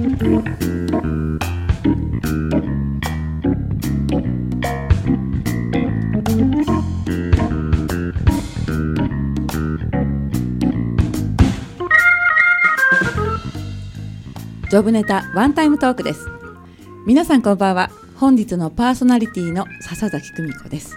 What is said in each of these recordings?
ジョブネタワンタイムトークです。皆さんこんばんは。本日のパーソナリティの笹崎久美子です。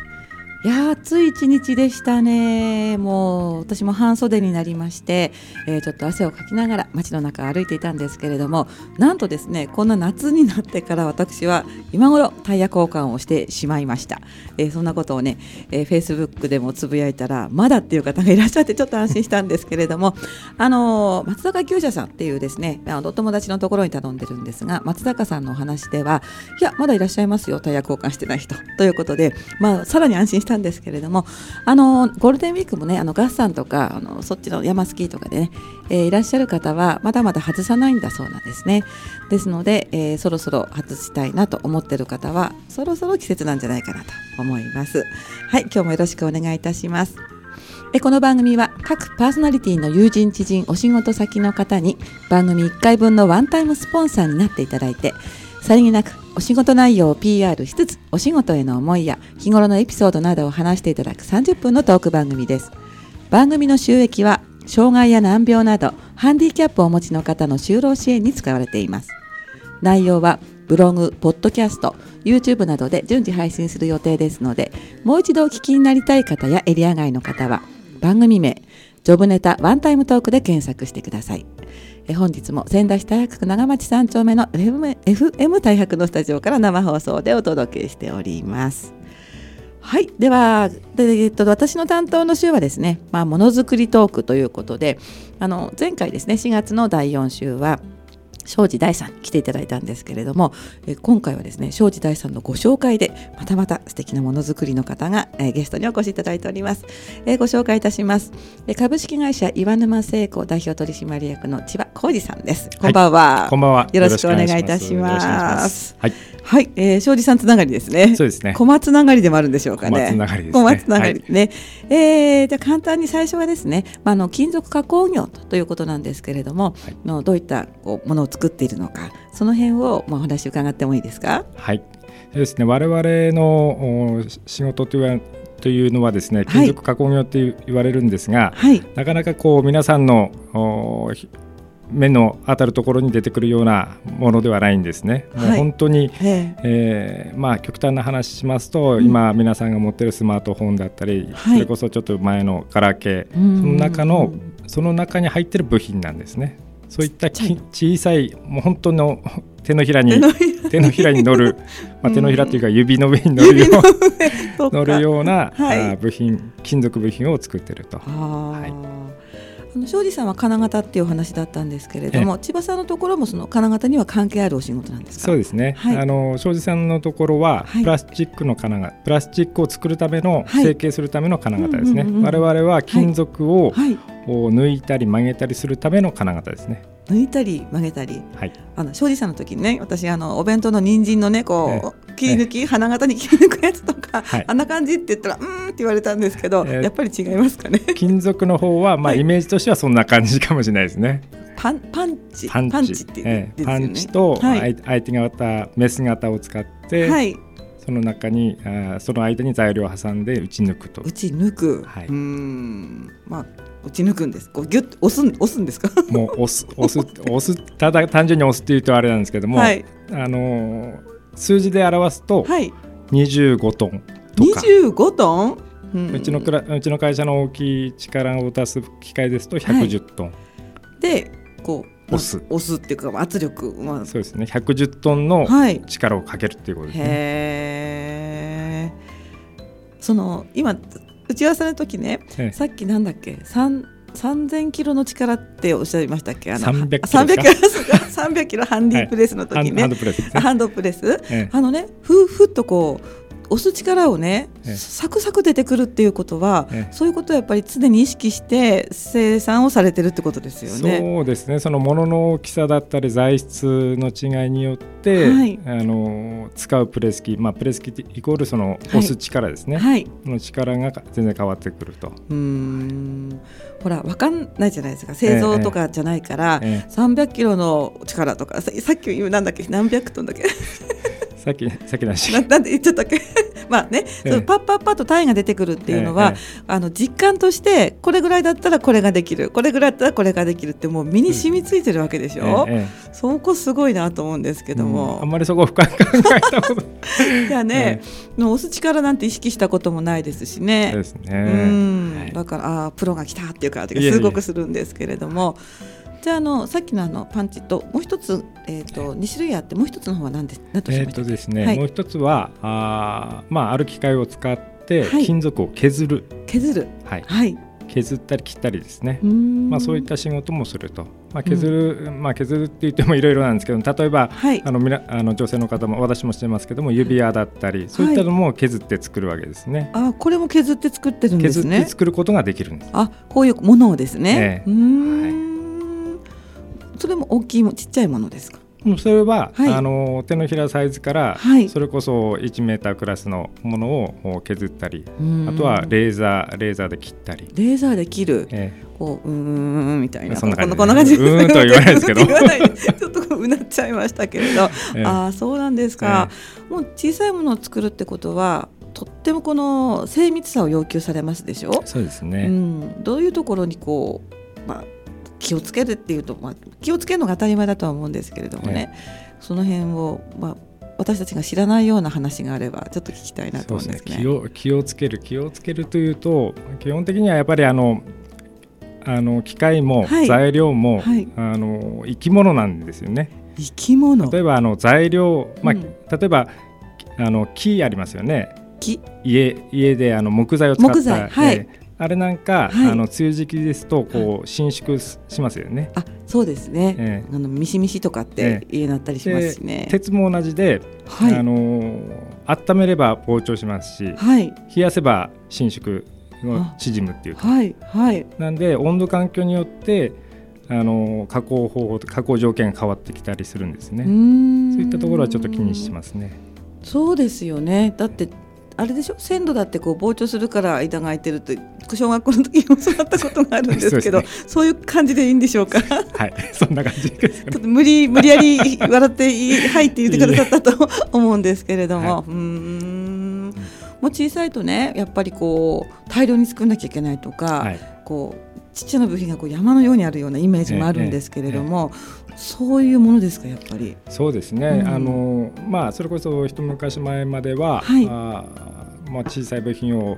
いや暑い一日でしたね。もう私も半袖になりまして、えー、ちょっと汗をかきながら街の中歩いていたんですけれどもなんとですねこんな夏になってから私は今頃タイヤ交換をしてしまいました、えー、そんなことをね、えー、Facebook でもつぶやいたらまだっていう方がいらっしゃってちょっと安心したんですけれどもあの松坂厩舎さんっていうですねあのお友達のところに頼んでるんですが松坂さんのお話ではいやまだいらっしゃいますよタイヤ交換してない人。ということでまあさらに安心したんですけれどもあのゴールデンウィークもねあのガッサンとかあのそっちの山スキーとかでね、えー、いらっしゃる方はまだまだ外さないんだそうなんですね。ですので、えー、そろそろ外したいなと思ってる方はそろそろ季節なんじゃないかなと思います。はい今日もよろしくお願いいたします。えこの番組は各パーソナリティの友人知人お仕事先の方に番組1回分のワンタイムスポンサーになっていただいてさりげなくお仕事内容を PR しつつお仕事への思いや日頃のエピソードなどを話していただく30分のトーク番組です。番組の収益は障害や難病などハンディキャップをお持ちの方の就労支援に使われています。内容はブログ、ポッドキャスト、YouTube などで順次配信する予定ですのでもう一度お聞きになりたい方やエリア外の方は番組名ジョブネタワンタイムトークで検索してくださいえ本日も仙台市大白区長町3丁目の FM, FM 大白のスタジオから生放送でお届けしております。はい、ではで、えっと、私の担当の週はですね、まあ、ものづくりトークということであの前回ですね4月の第4週は庄司大さんに来ていただいたんですけれども、え今回はですね庄司大さんのご紹介でまたまた素敵なものづくりの方が、えゲストにお越しいただいております、えご紹介いたします、え株式会社岩沼製鋼代表取締役の千葉浩二さんです。こんばんは、はい、こんばんは。よろしくお願いいたします。はい。はい、えー、庄司さんつながりですね。そうですね。小松つながりでもあるんでしょうかね。小松つながりですね。小松つながりね。はい、えー、じゃ簡単に最初はですね、まあ、あの金属加工業ということなんですけれども、はい、のどういったこうものを作っているのか、その辺をまあお話伺ってもいいですか？はい。ですね。我々の仕事というというのはですね金属加工業って言われるんですが、はい、なかなかこう皆さんの目の当たるところに出てくるようなものではないんですね。はい、もう本当に、えー、まあ、極端な話しますと、うん、今皆さんが持ってるスマートフォンだったり、はい、それこそちょっと前のガラケー、その中のその中に入ってる部品なんですね。そういった小さいもう本当の 手のひらに手のひら。に乗る、まあ、手のひらというか指の上に乗るよう乗るような、はい、部品金属部品を作ってると。はい。あの庄司さんは金型っていう話だったんですけれども千葉さんのところもその金型には関係あるお仕事なんですか？そうですね、はい、あの庄司さんのところはプラスチックの金型、はい、プラスチックを作るための、はい、成形するための金型ですね、我々は金属を、抜いたり曲げたりするための金型ですね。抜いたり曲げたり、はい、あの庄司さんの時にね私あのお弁当の人参のねこう、切り抜き、花形に切り抜くやつとか、はい、あんな感じって言ったらうんって言われたんですけど、やっぱり違いますかね。金属の方はまあ、イメージとしてはそんな感じかもしれないですね。パンパンチパンチ。ってええ、パンチと相手がったメス型を使って、はい、その中にあその間に材料を挟んで打ち抜くと。打ち抜く、はい、うん。まあ打ち抜くんです。こうギュッと押す押すんですか？もう押す押す押すただ単純に押すっていうとあれなんですけども、はい、あの数字で表すと25トンとか、25トン、うん、うちのくらうちの会社の大きい力を出す機械ですと110トン、はい、でこう押す。押す。っていうか圧力、まあ、そうですね。110トンの力をかけるっていうことですね。へその今打ち合わせの時ね、さっきなんだっけ三3000キロの力っておっしゃいましたっけ？あの300キロ300キロ300キロハンディプレスの時ね、はい、ハンドプレス、ね、ハンドプレス、ええ、あのねふふっとこう押す力をね、サクサク出てくるっていうことは、そういうことをやっぱり常に意識して生産をされてるってことですよね。そうですね。そのものの大きさだったり材質の違いによって、はい、あの使うプレス機、まあプレス機イコールその押す力ですね。はい、の力が全然変わってくると。うん。ほら分かんないじゃないですか。製造とかじゃないから、えええ、300キロの力とかさっきなんだっけ何百トンだっけさっき さっきなしなんで言っちゃったっけ？まあね、そのパッパッパッと単位が出てくるっていうのは、あの実感としてこれぐらいだったらこれができるこれぐらいだったらこれができるってもう身に染みついてるわけでしょ、うそこすごいなと思うんですけども、あんまりそこ深く考えたこと。いやね、の押す力なんて意識したこともないですしね。ですね。うん。だからあプロが来たっていう感じがすごくするんですけれども。じゃあのさっきのあのパンチともう一つえっ、ー、と二種類あってもう一つの方は何で何とえっ、とですね、はい、もう一つはあまあある機械を使って金属を削る、はい、削る。はい、はい、削ったり切ったりですね。まあそういった仕事もすると。まあ、削る、うん、まあ削るって言ってもいろいろなんですけど例えば、はい、あのみなあの女性の方も私もしてますけども指輪だったり、そういったのも削って作るわけですね。あこれも削って作ってるんですね。削って作ることができるんです。あこういうものをですね。ええ、うん、はいそれも大きいもちっちゃいものですか？それは、はい、あの手のひらサイズから、はい、それこそ1メータークラスのものを削ったりあとはレーザーレーザーで切ったり。レーザーで切る、ええ、こううんみたいな。そんな感じ。こんな感じ。うんとは言わないですけど。ちょっとうなっちゃいましたけれど、ええ、ああそうなんですか、え、もう小さいものを作るってことはとってもこの精密さを要求されますでしょ？そうですね、うん、どういうところにこう、まあ、気をつけるっていうと、まあ、気をつけるのが当たり前だとは思うんですけれどもね、ねその辺を、まあ、私たちが知らないような話があればちょっと聞きたいなと思うんですね。気を気をつける気をつけるというと基本的にはやっぱりあのあの機械も材料も、はい、あの生き物なんですよね。生き物。例えばあの材料、まあ、うん、例えばあの木ありますよね。木。家家であの木材を使った。木材、はい、あれなんか、はい、あの梅雨時期ですとこう伸縮しますよね。あそうですね、えー、あのミシミシとかって家になったりしますしね。鉄も同じで、はい、あの温めれば膨張しますし、はい、冷やせば伸縮の縮むっていうはいはい、なんで温度環境によってあの加工方法加工条件が変わってきたりするんですね。そういったところはちょっと気にしますね。そうですよね。だってあれでしょ？鮮度だってこう膨張するから間が空いてるって小学校の時に教わったことがあるんですけどそう、ね,、いう感じでいいんでしょうか？はい。そんな感じです、ね、ちょっと無理無理やり笑っていいはいって言ってくださったと思うんですけれども、はい、うん。もう小さいとねやっぱりこう大量に作んなきゃいけないとか、はい、こうちっちゃな部品がこう山のようにあるようなイメージもあるんですけれども、えええ、そういうものですかやっぱり？そうですね。うん、あのまあそれこそ一昔前までは、はい、あまあ小さい部品を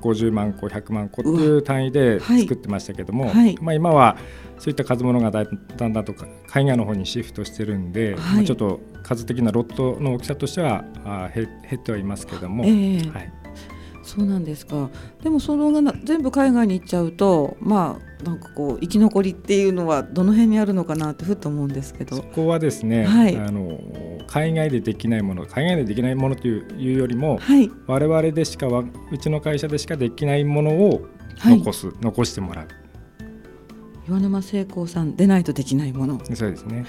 50万個100万個という単位で作ってましたけども、はい、まあ今はそういった数物がだだんだんと海外の方にシフトしてるんで、まあちょっと数的なロットの大きさとしてはあ減ってはいますけども、はい。そうなんですか。でもそのが全部海外に行っちゃうとまあなんかこう生き残りっていうのはどの辺にあるのかなってふっと思うんですけど。そこはですね、はい、あの海外でできないもの海外でできないものというよりも、はい、我々でしかうちの会社でしかできないものを残す、はい、残してもらう。岩沼製鋼さんでないとできないもの。そうですね。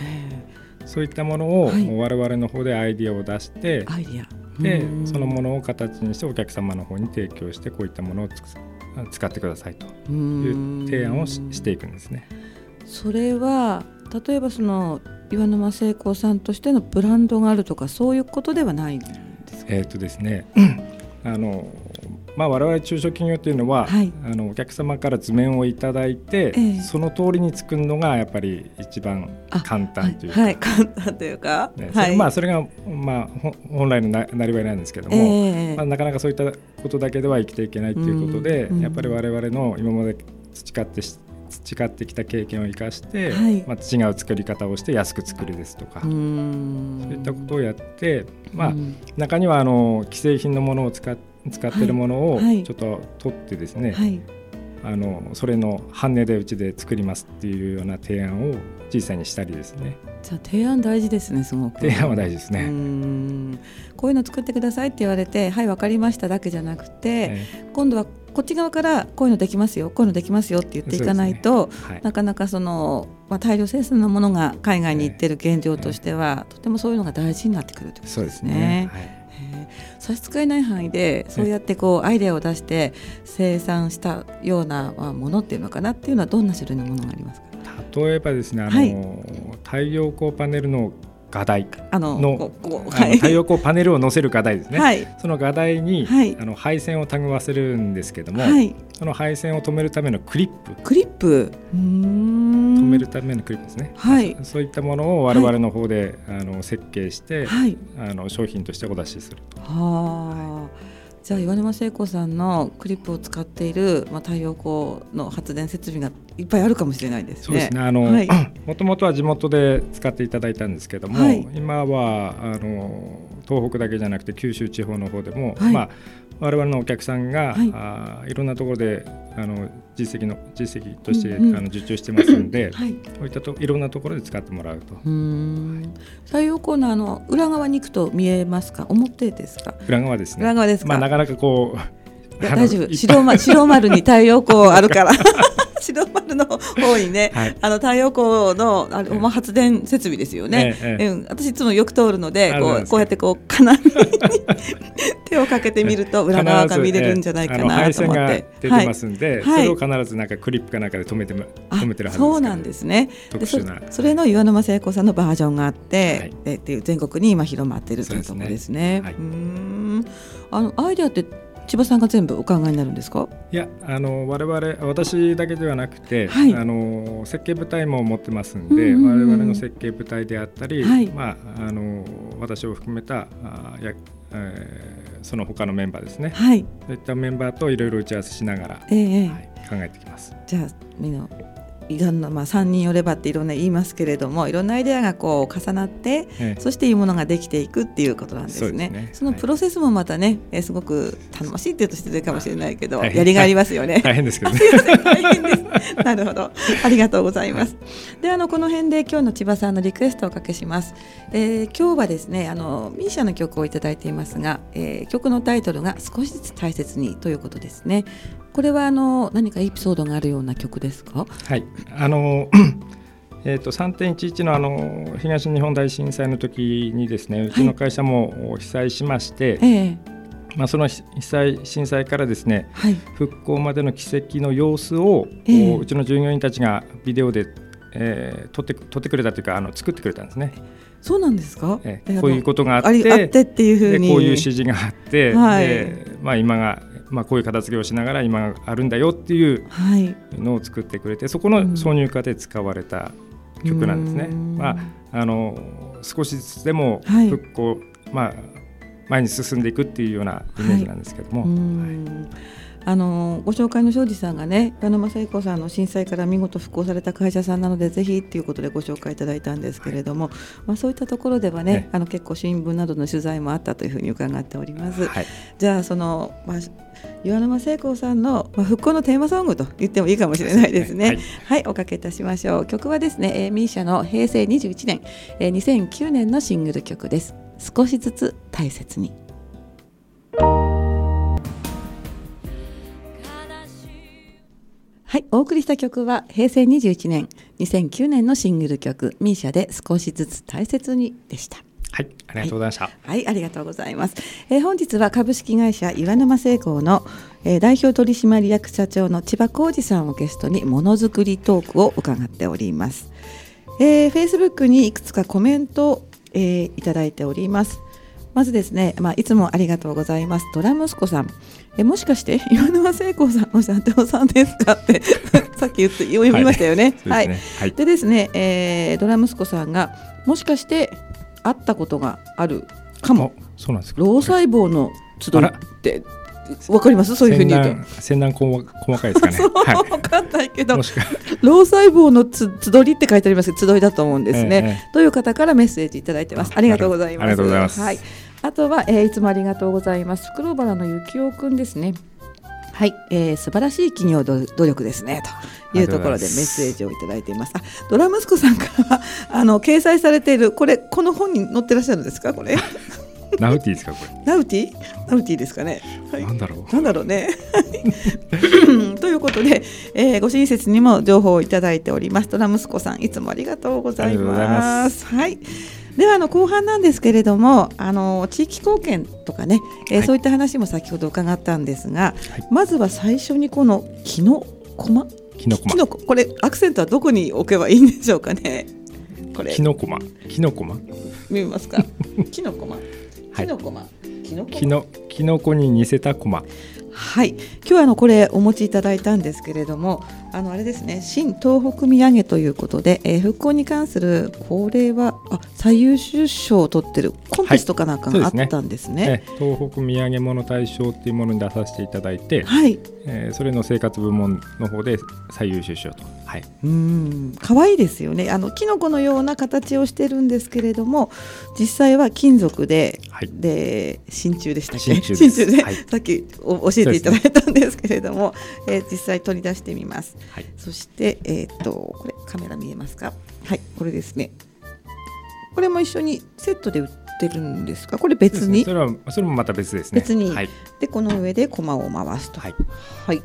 そういったものを、我々の方でアイディアを出してアイディアでそのものを形にしてお客様の方に提供してこういったものを使ってくださいという提案をしていくんですね。それは例えばその岩沼製鋼さんとしてのブランドがあるとかそういうことではないんですか？えっ、とですね あのまあ、我々中小企業というのは、はい、あのお客様から図面をいただいて、えー、その通りに作るのがやっぱり一番簡単というか、はい、簡単というか、ねはい、まあ、それが、まあ、本来のななりわいなんですけども、えー、まあ、なかなかそういったことだけでは生きていけないということで、やっぱり我々の今まで培って培ってきた経験を生かして、はい、まあ、違う作り方をして安く作るですとかそういったことをやって、まあ、中にはあの既製品のものを使って使ってるものをちょっと取ってですね、はい。はい、あのそれの半値でうちで作りますっていうような提案を実際にしたりですね。じゃあ提案大事ですねすごく。提案は大事ですね。こういうの作ってくださいって言われてはい分かりましただけじゃなくて、ええ、今度はこっち側からこういうのできますよこういうのできますよって言っていかないと、ねはい、なかなかその、まあ、大量生産のものが海外に行ってる現状としては、とてもそういうのが大事になってくるということですね。差し支えない範囲でそうやってこうアイデアを出して生産したようなものっていうのかなっていうのはどんな種類のものがありますか？例えばですねあの、はい、太陽光パネルの画題あの太陽光パネルを載せる画題ですね、はい、その画題に、はい、あの配線をタグわせるんですけども、その配線を止めるためのクリップ。クリップ？止めるためのクリップですね、はい、そういったものを我々の方で、あの設計して、あの商品としてお出しすると。はあ。じゃあ岩沼聖子さんのクリップを使っている、まあ、太陽光の発電設備がいっぱいあるかもしれないですね。そうですね。あの、はい、もともとは地元で使っていただいたんですけども、はい、今はあの東北だけじゃなくて九州地方の方でも、はい、まあ我々のお客さんが、はい、あいろんなところであの実績の実績として、うんうん、あの受注してますんで、はい、こういったといろんなところで使ってもらうと。う太陽光のあの裏側に行くと見えますか？表ですか？裏側ですね。裏側ですまあなかなかこう大丈夫。白丸白丸に太陽光あるから 白丸の方にね、はい、あの太陽光のあれ、まあ、発電設備ですよね、ええうん、私いつもよく通るのでこうこうやってこう金網に手をかけてみると裏側が見れるんじゃないかなと思って。出てますんで、はい、それを必ずなんかクリップかなんかで止めて止めてるはずそうなんですね。でそそれの岩沼聖子さんのバージョンがあって、はい、っていう全国に今広まっているというところですね。すね。はい、うん。あのアイデアって千葉さんが全部お考えになるんですか？いやあの我々私だけではなくて、はい、あの設計部隊も持ってますんで、うんうんうん、我々の設計部隊であったり、はい、まあ、あの私を含めたあや、えー、その他のメンバーですね、はい、そういったメンバーといろいろ打ち合わせしながら、えー、はい、考えてきます。じゃあみんないろんな、まあ、3人よればっていろんな言いますけれどもいろんなアイデアがこう重なって、ええ、そしていいものができていくっていうことなんですね。そねそのプロセスもまたね、えすごく楽しいっていうと失礼かもしれないけどやりがありますよね。大変ですけどね。大変です。なるほどありがとうございます。であのこの辺で今日の千葉さんのリクエストをおかけします。えー、今日はですねあのミーシャの曲をいただいていますが、えー、曲のタイトルが少しずつ大切にということですね。これはあの何かエピソードがあるような曲ですか？はい、あの えーと、3.11のあの東日本大震災の時にですねうちの会社も被災しまして、はい、まあ、その被災震災からですね、はい、復興までの奇跡の様子を、えー、うちの従業員たちがビデオで、えー、撮って撮ってくれたというかあの作ってくれたんですね。そうなんですか、えー、こういうことがあってあってっていうふうに。こういう指示があって、はい、まあ、今がまあ、こういう片付けをしながら今あるんだよっていうのを作ってくれて、そこの挿入歌で使われた曲なんですね。まあ、あの少しずつでも復興、はい、まあ、前に進んでいくっていうようなイメージなんですけども。はい。あのご紹介の庄司さんがね矢野正彦さんの震災から見事復興された会社さんなのでぜひっていうことでご紹介いただいたんですけれども、はい、まあ、そういったところではね、ね、あの結構新聞などの取材もあったというふうに伺っております。はい、じゃあその、まあ岩沼聖子さんの、まあ、復興のテーマソングと言ってもいいかもしれないですね。はい、はい、おかけいたしましょう。曲はですね、えー、ミーシャの平成21年、えー、2009年のシングル曲です。少しずつ大切に。はい、お送りした曲は平成21年、2009年のシングル曲ミーシャで少しずつ大切にでした。はい、ありがとうございました。はい、はい、ありがとうございます。えー、本日は株式会社岩沼製鋼の、えー、代表取締役社長の千葉浩二さんをゲストにものづくりトークを伺っております。えー、Facebook にいくつかコメントを、えー、いただいております。まずですね、まあ、いつもありがとうございます。ドラ息子さん。えもしかして 岩沼聖子さんの社長さんですかって さっき言って読みましたよね。はい。で、ねはい、でですね、えー、ドラ息子さんがもしかして会ったことがあるかも。そうなんですか。脳細胞の集いってわかります？そういうふうに言うと。洗顔細かいですかね。わかんないけど、脳細胞のつ集りって書いてあります集いだと思うんですね、ええという方からメッセージいただいてます。ありがとうございます。ありがとうございます。はい。あとは、えー、いつもありがとうございます。袋原のゆきおくんですね。はい、えー、素晴らしい企業努力ですねというところでメッセージをいただいています。あ、ドラ息子さんからはあの掲載されているこれこの本に載ってらっしゃるんですか これ？ナウティですかこれ？ナウティ？ナウティですかね。はい、なんだろう。なんだろうね。ということで、えー、ご親切にも情報をいただいております。ドラ息子さんいつもありがとうございます。はい。ではあの後半なんですけれどもあの地域貢献とかね、えー、はい、そういった話も先ほど伺ったんですが、はい、まずは最初にこの木の駒？木の駒。これアクセントはどこに置けばいいんでしょうかね？これ。木の駒。木の駒？見えますか？木の駒。木の駒、はい、木の木の子に似せた駒はい。今日はあのこれお持ちいただいたんですけれどもあのあれですね。新東北土産ということで、えー、復興に関するこれはあ最優秀賞を取ってるコンテストかなんかがあったんですね。はい。すね、東北土産物大賞っていうものに出させていただいて、はい。えー、それの生活部門の方で最優秀賞と、はい、うん可愛いですよね。あのキノコのような形をしてるんですけれども実際は金属で、はい、で真鍮でしたっけ？真鍮で、はい、さっき教えていただいたんですけれども、ね。えー、実際取り出してみます、はい、そしてえっ、とこれカメラ見えますか？はいこれですね。これも一緒にセットで売ってるんですか？これ別に、ね、それはそれもまた別ですね。別に、はい、でこの上でコマを回すと。はい、はい、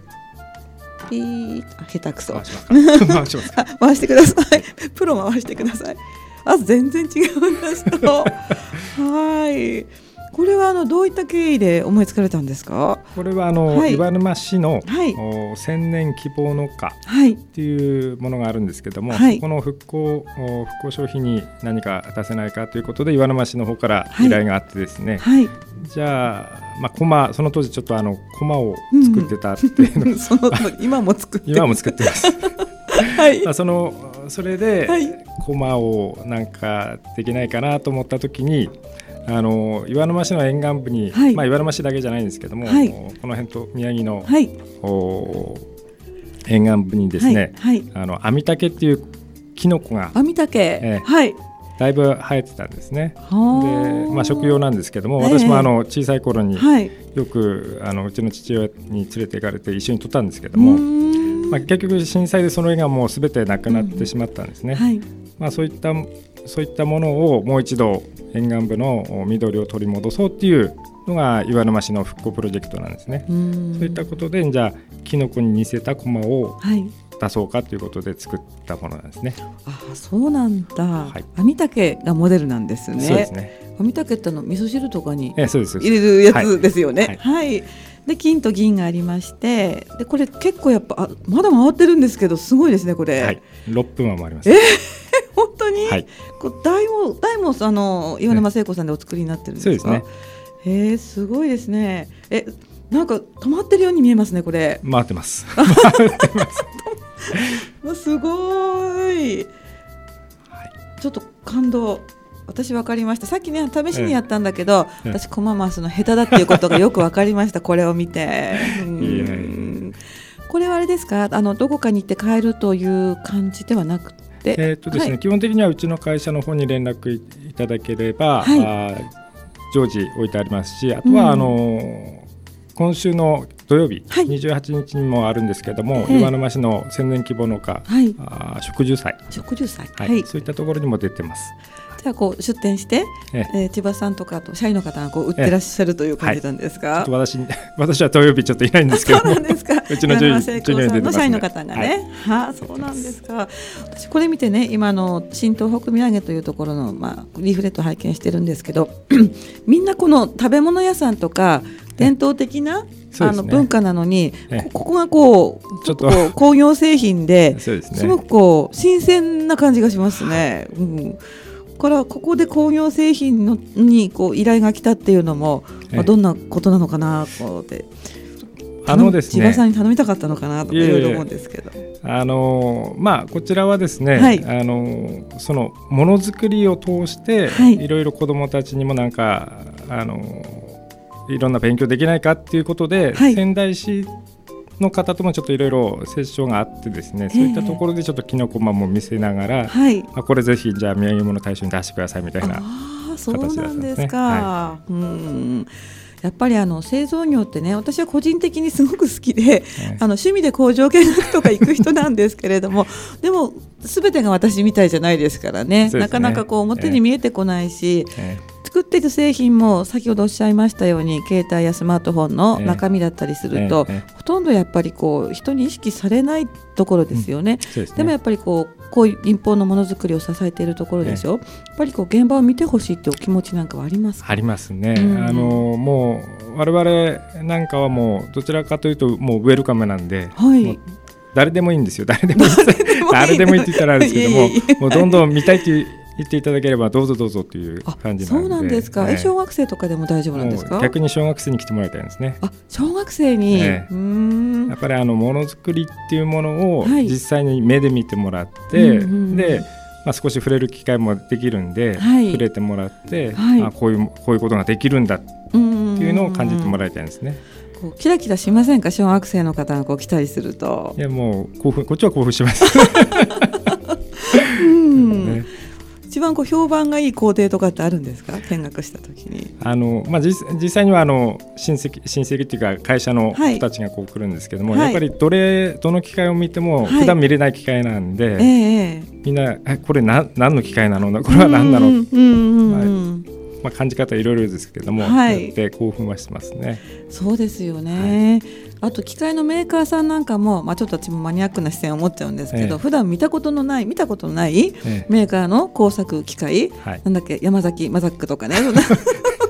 ピー。下手くそ。回します 回してください。プロ回してください。あ全然違うんです はいこれはあのどういった経緯で思いつかれたんですか？これはあの、はい、岩沼市の、はい、千年希望の花っていうものがあるんですけども、はい、この復興復興消費に何か出せないかということで岩沼市の方から依頼があってですね。はい、じゃあまあ駒その当時ちょっとあの駒を作ってたっていうの、うん、その今も作って今も作ってます。はい。まあそのそれで駒をなんかできないかなと思った時に。あの岩沼市の沿岸部に、はい、まあ、岩沼市だけじゃないんですけども、はい、この辺と宮城の、はい、お沿岸部にですね、あの網竹っていうキノコが網竹、えー、はい。だいぶ生えてたんですね。で、まあ、食用なんですけども、私もあの小さい頃によくあのうちの父親に連れて行かれて一緒に撮ったんですけども、まあ、結局震災でその絵がもうすべてなくなってしまったんですね。まあ、そういったそういったものをもう一度沿岸部の緑を取り戻そうっていうのが岩沼市の復興プロジェクトなんですね。そういったことでじゃあキノコに似せた駒を出そうかということで作ったものなんですね。あそうなんだ、はい、網竹がモデルなんですね。そうですね網竹っての味噌汁とかに入れるやつですよね。はい、はいで金と銀がありましてでこれ結構やっぱあまだ回ってるんですけどすごいですねこれ。はい、6分は回ります。え？ーに、はい、こう大も大もあの岩沼聖子さんでお作りになってるんですか？すね。えー、すごいですね。えなんか止まってるように見えますねこれ。回ってます。回ってます。すごい。はい。ちょっと感動。私分かりましたさっきね試しにやったんだけど、ええ、私コマ回すの下手だっていうことがよく分かりました これを見て。これはあれですか？あのどこかに行って買えるという感じではなくて、えーとですね、はい、基本的にはうちの会社の方に連絡いただければ、はい、あ常時置いてありますしあとは、うん、あの今週の土曜日、はい、28日にもあるんですけども、岩沼市の千年規模の花、はい、あ植樹祭。植樹祭、はい、そういったところにも出てます。じゃあこう出店して、ええ。ー、千葉さんとかと社員の方がこう売ってらっしゃるという感じなんですか。はい、私 私は土曜日ちょっといないんですけど。そうなんですか。うちの従業員の社員の方がね。はあ、そうなんですか。私これ見てね今の新東北土産というところのまあリーフレット拝見してるんですけど、みんなこの食べ物屋さんとか伝統的な、あの文化なのに、ここがこうちょっと。工業製品ですごくこう新鮮な感じがしますね。うんからここで工業製品のにこう依頼が来たっていうのも、まあ、どんなことなのかなこうで。あのですね、千葉さんに頼みたかったのかなとかいろいろ思うんですけど。あのまあこちらはですね、はい、あのそのものづくりを通して、はい、いろいろ子どもたちにもなんかあのいろんな勉強できないかっていうことで、はい、仙台市の方ともちょっといろいろ接触があってですね、そういったところでちょっときのこまも見せながら、はい、あこれぜひじゃあ土産物大賞に出してくださいみたいな形だったんですね。ですか、はい、うん。やっぱりあの製造業ってね私は個人的にすごく好きで、あの趣味で工場見学とか行く人なんですけれどもでも全てが私みたいじゃないですからね、ね、なかなかこう表に見えてこないし、えー作っている製品も先ほどおっしゃいましたように携帯やスマートフォンの中身だったりすると、えーえー、ほとんどやっぱりこう人に意識されないところですよね。うん、でね。でもやっぱりこうこういう民放のものづくりを支えているところでしょ、えー、やっぱりこう現場を見てほしいってお気持ちなんかはありますありますね。うん、あのもう我々なんかはもうどちらかというともうウェルカムなんで、はい、誰でもいいんですよ。誰でもいい誰でもいいって言ったらあれですけどももうどんどん見たいって言っていただければどうぞどうぞっていう感じそうなんですか、え小学生とかでも大丈夫なんですか？逆に小学生に来てもらいたいんですね。あ小学生に、えー、やっぱりあのものづくりっていうものを実際に目で見てもらって、はい、で、まあ、少し触れる機会もできるんで、はい、触れてもらって、はい、あこういうこういうことができるんだっていうのを感じてもらいたいんですね。こうキラキラしませんか？小学生の方がこう来たりすると。いやもう興奮こっちは興奮します。一番こう評判がいい工程とかってあるんですか？見学した時に。あの、まあ、実実際にはあの親戚親戚っていうか会社の人たちがこう来るんですけども、はい、やっぱりどれどの機械を見ても普段見れない機械なんで、はい、えー、みんなえ これな何の機械なの？これは何なの、うんうん。まあ、感じ方いろいろですけども、はい、で興奮はしてますね。そうですよね、はい。あと機械のメーカーさんなんかも、まあ、ちょっと私もマニアックな視点を持っちゃうんですけど、ええ、普段見たことのない見たことのないメーカーの工作機械、え、なんだっけ山崎マザックとかね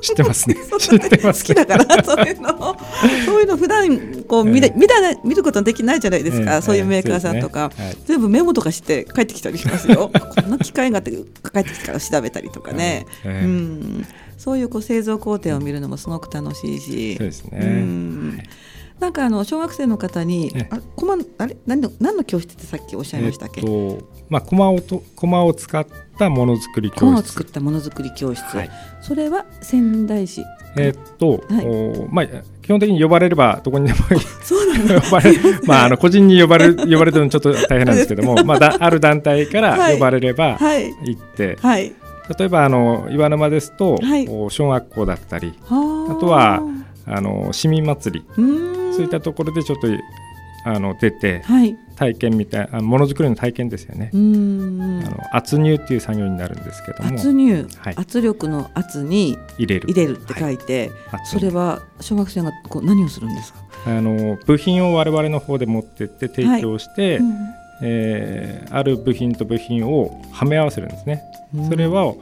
知ってますね。知ってます、好きだからそういうの。そういうの普段こう見,、見た見ることできないじゃないですか、そういうメーカーさんとか、ね。はい、全部メモとかして帰ってきたりしますよ。こんな機械があって帰ってきたから調べたりとかね。うん。そういうこう製造工程を見るのもすごく楽しいし。そうですね。うんなんかあの小学生の方に、あコマあれ？何の何の教室ってさっきおっしゃいましたっけ？えっとまあコマをとコマを使ったものづくり教室。コマを作ったものづくり教室。はい、それは仙台市？えっと、はい、おまあ基本的に呼ばれればどこにでもそうなん呼ばれまああの個人に呼ばれ呼ばれるのちょっと大変なんですけども、まあだある団体から呼ばれれば行って、はい、例えばあの岩沼ですと、はい、小学校だったり、あとはあの市民祭り。そういったところでちょっとあの出て、はい、体験みたいなものづくりの体験ですよね。あの圧入っていう作業になるんですけども。圧入、はい、圧力の圧に入れる。入れるって書いて、はい、それは小学生がこう何をするんですか？あの部品を我々の方で持ってって提供して、はいうん、えー、ある部品と部品をはめ合わせるんですね。それは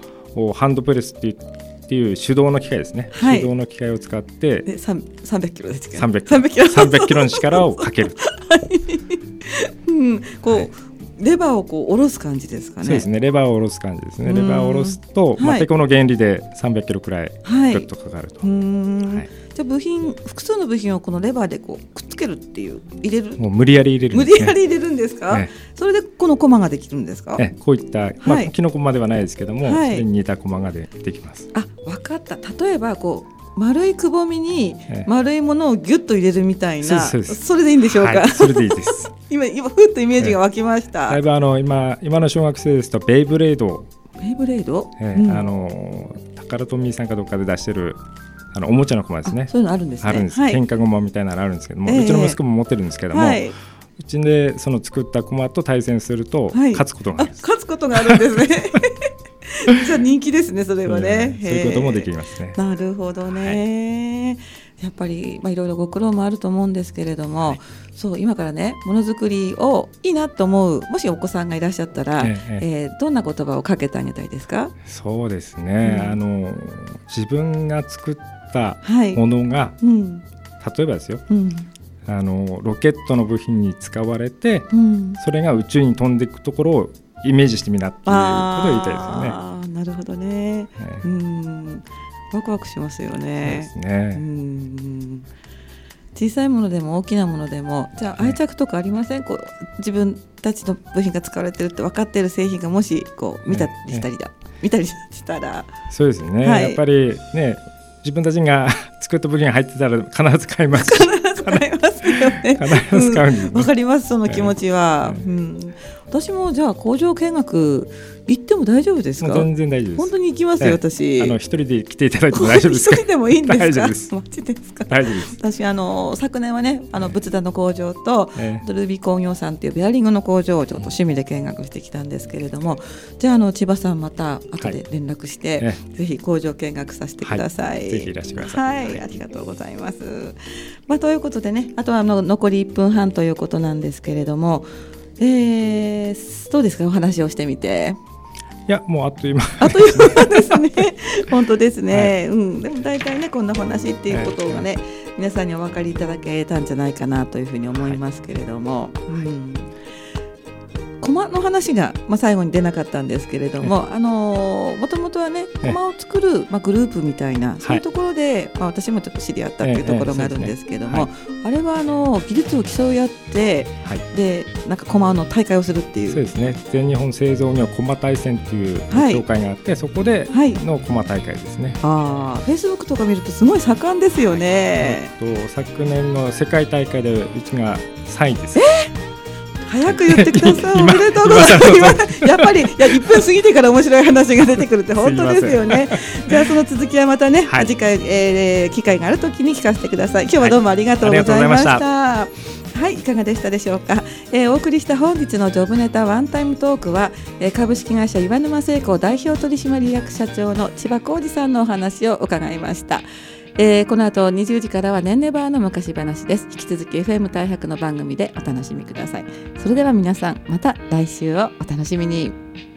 ハンドプレスって言ってっていう手動の機械ですね、はい、手動の機械を使ってで300キロです300キロ ,300 キロの力をかける、はい、うん、こう、はい。レバーをこう下ろす感じですかね。そうですね。レバーを下ろす感じですね。レバーを下ろすと、まあ、てこの原理で300キロくらいぐっとかかると。はい、じゃ部品複数の部品をこのレバーでこうくっつけるっていう入れる。もう無理やり入れる、ね、無理やり入れるんですか？ね、それでこのコマができるんですか？ね、こういったまあ、キノコまではないですけども、はい、それに似たコマがでできます。あ、分かった。例えばこう。丸いくぼみに丸いものをぎゅっと入れるみたいな、それでいいんでしょうか、はい、それでいいです 今今ふっとイメージが湧きました、だいぶあの今今の小学生ですとベイブレードベイブレード、えー、うん、あのタカラトミーさんかどっかで出してるあのおもちゃの駒ですね。そういうのあるんです、ね、あるんです、はい、喧嘩駒みたいなのあるんですけども、え。ー、うちの息子も持ってるんですけども、はい、うちでその作った駒と対戦すると勝つことがある、勝つことがあるんですね。じゃ人気ですねそれはね、そういうこともできますね。なるほどね、やっぱり、まあ、いろいろご苦労もあると思うんですけれども、はい、そう今からねものづくりをいいなと思うもしお子さんがいらっしゃったら、ええ。えー、どんな言葉をかけてあげたいですか？そうですね、うん、あの自分が作ったものが、はいうん、例えばですよ、うん、あのロケットの部品に使われて、それが宇宙に飛んでいくところをイメージしてみなっていうことを言いたいですよね。なるほどね、はい、うん。ワクワクしますよね。そうですね。うん小さいものでも大きなものでもじゃあ愛着とかありません、こう自分たちの部品が使われてるって分かっている製品がもしこう見たりしたりだ、見たりしたら。そうですね、はい、やっぱりね自分たちが 作った部品が入ってたら必ず買います必ず買いますよね。必ず使うんです、ね。わ、かりますその気持ちは。うん、私もじゃあ工場見学行っても大丈夫ですか？全然大丈夫です。本当に行きますよ、私。あの一人で来ていただいても大丈夫です一人でもいいんですか。大丈夫です。マジですか？大丈夫です。私あの昨年はね、あの仏壇の工場と、えー、ルビー工業さんっていうベアリングの工場をちょっと趣味で見学してきたんですけれども、じゃああの千葉さんまた後で連絡して、はい、ぜひ工場見学させてください。はい、ぜひいらしてください。はい、ありがとうございます。まあということでね、あとはあの残り1分半ということなんですけれども。えー、どうですか？お話をしてみて。いやもうあっという間。あっという間ですね。本当ですね、はい、うん。でも大体ねこんな話っていうことがね、はい、皆さんにお分かりいただけたんじゃないかなというふうに思いますけれども、はい、うん駒の話が、まあ、最後に出なかったんですけれども、あのもともとはね駒を作る、まあ、グループみたいなそういうところで、まあ、私もちょっと知り合ったっていうところがあるんですけども、あれはあの技術を競い合って、でなんか駒の大会をするっていう。そうですね。全日本製造業駒大戦っていう協会があって、そこでの駒大会ですね、ああフェイスブックとか見るとすごい盛んですよね、えっと、昨年の世界大会でうちが3位です。えー早く言ってください。おめでとうございます。やっぱりいや1分過ぎてから面白い話が出てくるって本当ですよね。じゃあその続きはまたね、はい、次回、えー、機会があるときに聞かせてください。今日はどうもありがとうございました。はい、はい、いかがでしたでしょうか、えー、お送りした本日のジョブネタワンタイムトークは、えー、株式会社岩沼製鋼代表取締役社長の千葉浩二さんのお話を伺いました。えー、この後20時からはねんねバーの昔話です。引き続き FM 大白の番組でお楽しみください。それでは皆さんまた来週をお楽しみに。